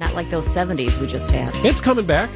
Not like those 70s we just had. It's coming back.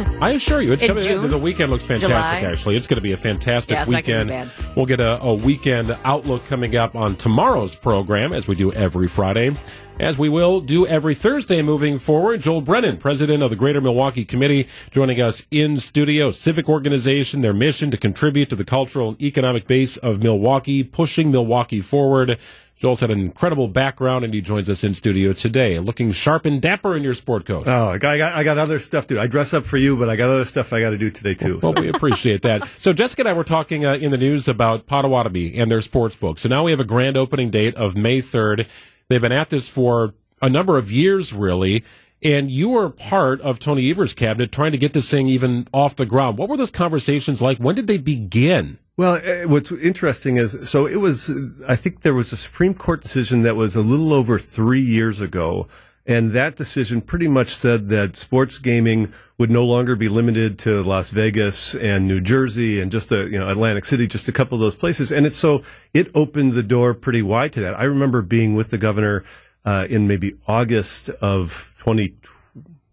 I assure you, it's In coming. June? The weekend looks fantastic. July? Actually, it's going to be a fantastic Yeah, it's not gonna weekend. We'll get a, a weekend outlook coming up on tomorrow's program, as we do every Friday, as we will do every Thursday moving forward. Joel Brennan, president of the Greater Milwaukee Committee, joining us in studio. Civic organization, their mission to contribute to the cultural and economic base of Milwaukee, pushing Milwaukee forward. Joel's had an incredible background, and he joins us in studio today, looking sharp and dapper in your sport coat. Oh, I got, I got, I got other stuff to do. I dress up for you, but I got other stuff I got to do today too. Well, we appreciate that. So Jessica and I were talking uh, in the news about Potawatomi and their sports book. So now we have a grand opening date of May 3rd. They've been at this for a number of years, really. And you were part of Tony Evers' cabinet trying to get this thing even off the ground. What were those conversations like? When did they begin? Well, uh, what's interesting is so it was. I think there was a Supreme Court decision that was a little over three years ago, and that decision pretty much said that sports gaming would no longer be limited to Las Vegas and New Jersey and just a you know Atlantic City, just a couple of those places. And it's so it opened the door pretty wide to that. I remember being with the governor uh, in maybe August of twenty,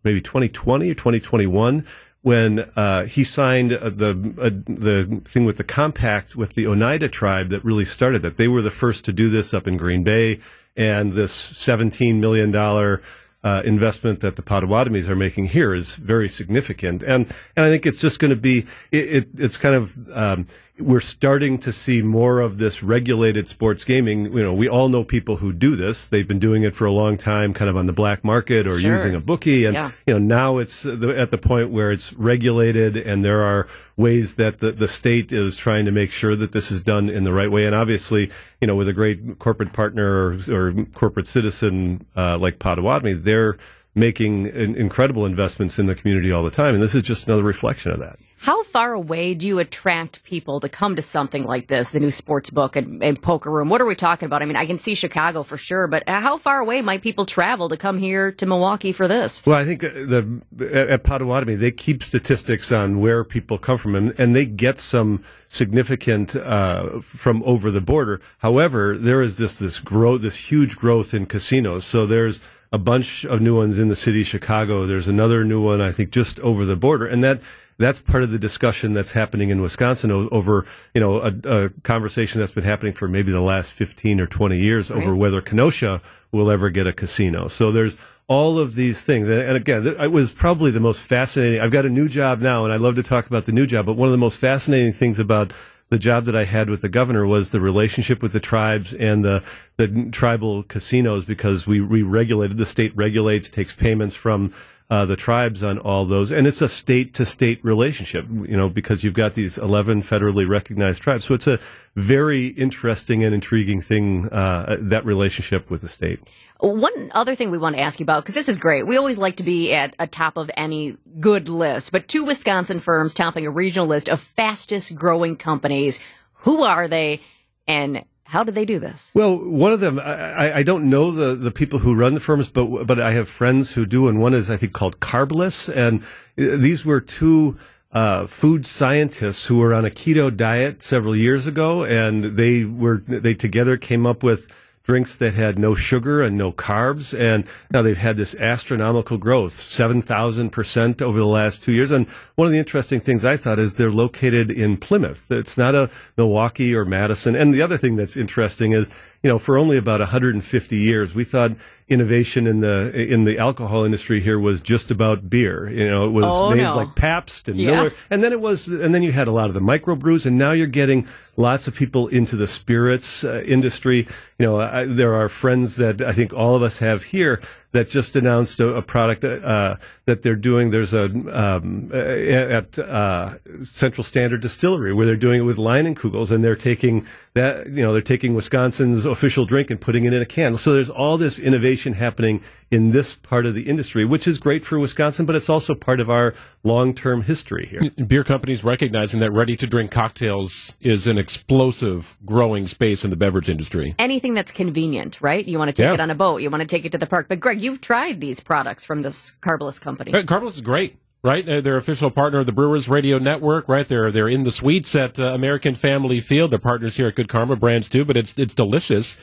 maybe twenty twenty or twenty twenty one when uh, he signed uh, the uh, the thing with the compact with the Oneida tribe that really started that. They were the first to do this up in Green Bay, and this seventeen million dollar. Uh, investment that the Potawatomis are making here is very significant, and and I think it's just going to be it, it, It's kind of um, we're starting to see more of this regulated sports gaming. You know, we all know people who do this. They've been doing it for a long time, kind of on the black market or Sure. using a bookie, and Yeah. you know now it's the, at the point where it's regulated and there are ways that the, the state is trying to make sure that this is done in the right way and obviously you know with a great corporate partner or, or corporate citizen uh, like Potawatomi they're making in, incredible investments in the community all the time and this is just another reflection of that How far away do you attract people to come to something like this, the new sports book and, and poker room? What are we talking about? I mean, I can see Chicago for sure, but how far away might people travel to come here to Milwaukee for this? Well, I think uh, the at at Potawatomi they keep statistics on where people come from, and, and they get some significant uh, from over the border. However, there is this this growth, this huge growth in casinos. So there's a bunch of new ones in the city of Chicago. There's another new one, I think, just over the border, and that that's part of the discussion that's happening in Wisconsin over you know a, a conversation that's been happening for maybe the last 15 or 20 years over whether Kenosha will ever get a casino. So there's all of these things. And, again, it was probably the most fascinating. I've got a new job now, and I love to talk about the new job. But one of the most fascinating things about the job that I had with the governor was the relationship with the tribes and the the tribal casinos because we we regulated the state regulates takes payments from uh, the tribes on all those, and it's a state to state relationship, you know, because you've got these 11 federally recognized tribes. So it's a very interesting and intriguing thing, uh, that relationship with the state. One other thing we want to ask you about, because this is great. We always like to be at a top of any good list, but two Wisconsin firms topping a regional list of fastest growing companies. Who are they and how did they do this? Well, one of them, I, I- don't know the, the people who run the firms, but but I have friends who do, and one is I think called Carbliss, and uh, these were two uh, food scientists who were on a keto diet several years ago, and they were they together came up with drinks that had no sugar and no carbs, and now they've had this astronomical growth, seven thousand percent over the last two years. And one of the interesting things I thought is they're located in Plymouth. It's not a Milwaukee or Madison. And the other thing that's interesting is, you know, for only about 150 years, we thought innovation in the in the alcohol industry here was just about beer. You know, it was Oh, names no. like Pabst and Yeah. Miller, and then it was, and then you had a lot of the microbrews, and now you're getting lots of people into the spirits uh, industry. You know, I, there are friends that I think all of us have here that just announced a, a product uh, that they're doing. There's a um, uh, at uh, Central Standard Distillery where they're doing it with Leinenkugels, and they're taking that you know they're taking Wisconsin's official drink and putting it in a can. So there's all this innovation happening in this part of the industry, which is great for Wisconsin, but it's also part of our long-term history here. Beer companies recognizing that ready to drink cocktails is an explosive growing space in the beverage industry. Anything that's convenient, right? You want to take Yeah. it on a boat, you want to take it to the park. But Greg, you've tried these products from this Carbliss company. Uh, Carbliss is great, right? Uh, they're official partner of the Brewers Radio Network, right? They're they're in the suites at uh, American Family Field. They're partners here at Good Karma Brands too, but it's it's delicious.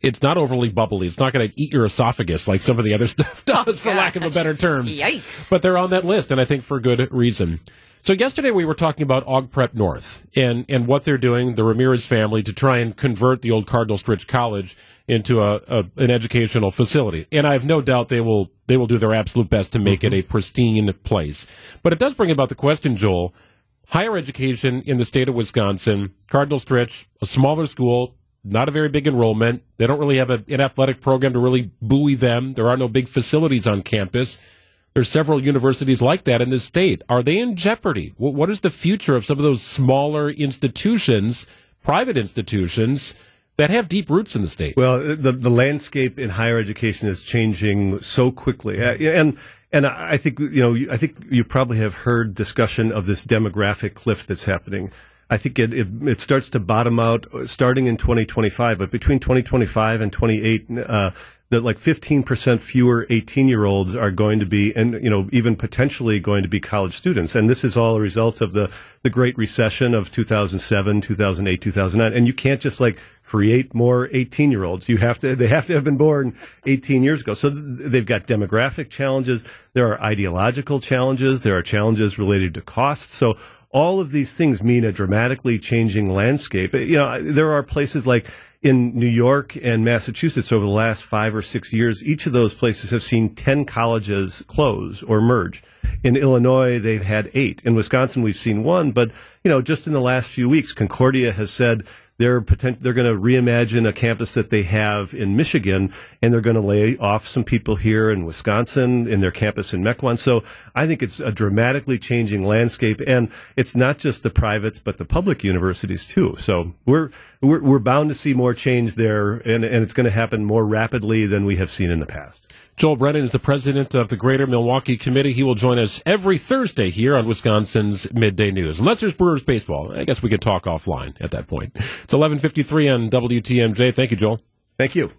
it's not overly bubbly. It's not going to eat your esophagus like some of the other stuff does, for lack of a better term. Yikes. But they're on that list, and I think for good reason. So yesterday we were talking about Aug Prep North and, and what they're doing, the Ramirez family, to try and convert the old Cardinal Stritch College into a, a an educational facility. And I have no doubt they will they will do their absolute best to make mm-hmm. it a pristine place. But it does bring about the question, Joel. Higher education in the state of Wisconsin, Cardinal Stritch, a smaller school, not a very big enrollment. They don't really have a, an athletic program to really buoy them. There are no big facilities on campus. There's several universities like that in this state. Are they in jeopardy? What is the future of some of those smaller institutions, private institutions, that have deep roots in the state? Well, the the landscape in higher education is changing so quickly, uh, and and I think you know I think you probably have heard discussion of this demographic cliff that's happening. I think it, it, it starts to bottom out starting in 2025, but between 2025 and 28, uh, that like 15% fewer 18 year olds are going to be, and, you know, even potentially going to be college students. And this is all a result of the, the great recession of 2007, 2008, 2009. And you can't just like create more 18 year olds. You have to, they have to have been born 18 years ago. So they've got demographic challenges. There are ideological challenges. There are challenges related to cost. So all of these things mean a dramatically changing landscape. You know, there are places like in New York and Massachusetts over the last five or six years, each of those places have seen 10 colleges close or merge. In Illinois, they've had eight. In Wisconsin, we've seen one. But, you know, just in the last few weeks, Concordia has said they're potent, they're going to reimagine a campus that they have in Michigan, and they're going to lay off some people here in Wisconsin in their campus in Mequon. So I think it's a dramatically changing landscape, and it's not just the privates but the public universities too. So we're we're, we're bound to see more change there, and, and it's going to happen more rapidly than we have seen in the past. Joel Brennan is the president of the Greater Milwaukee Committee. He will join us every Thursday here on Wisconsin's Midday News. Unless there's Brewers baseball, I guess we could talk offline at that point. It's 11:53 on WTMJ. Thank you, Joel. Thank you.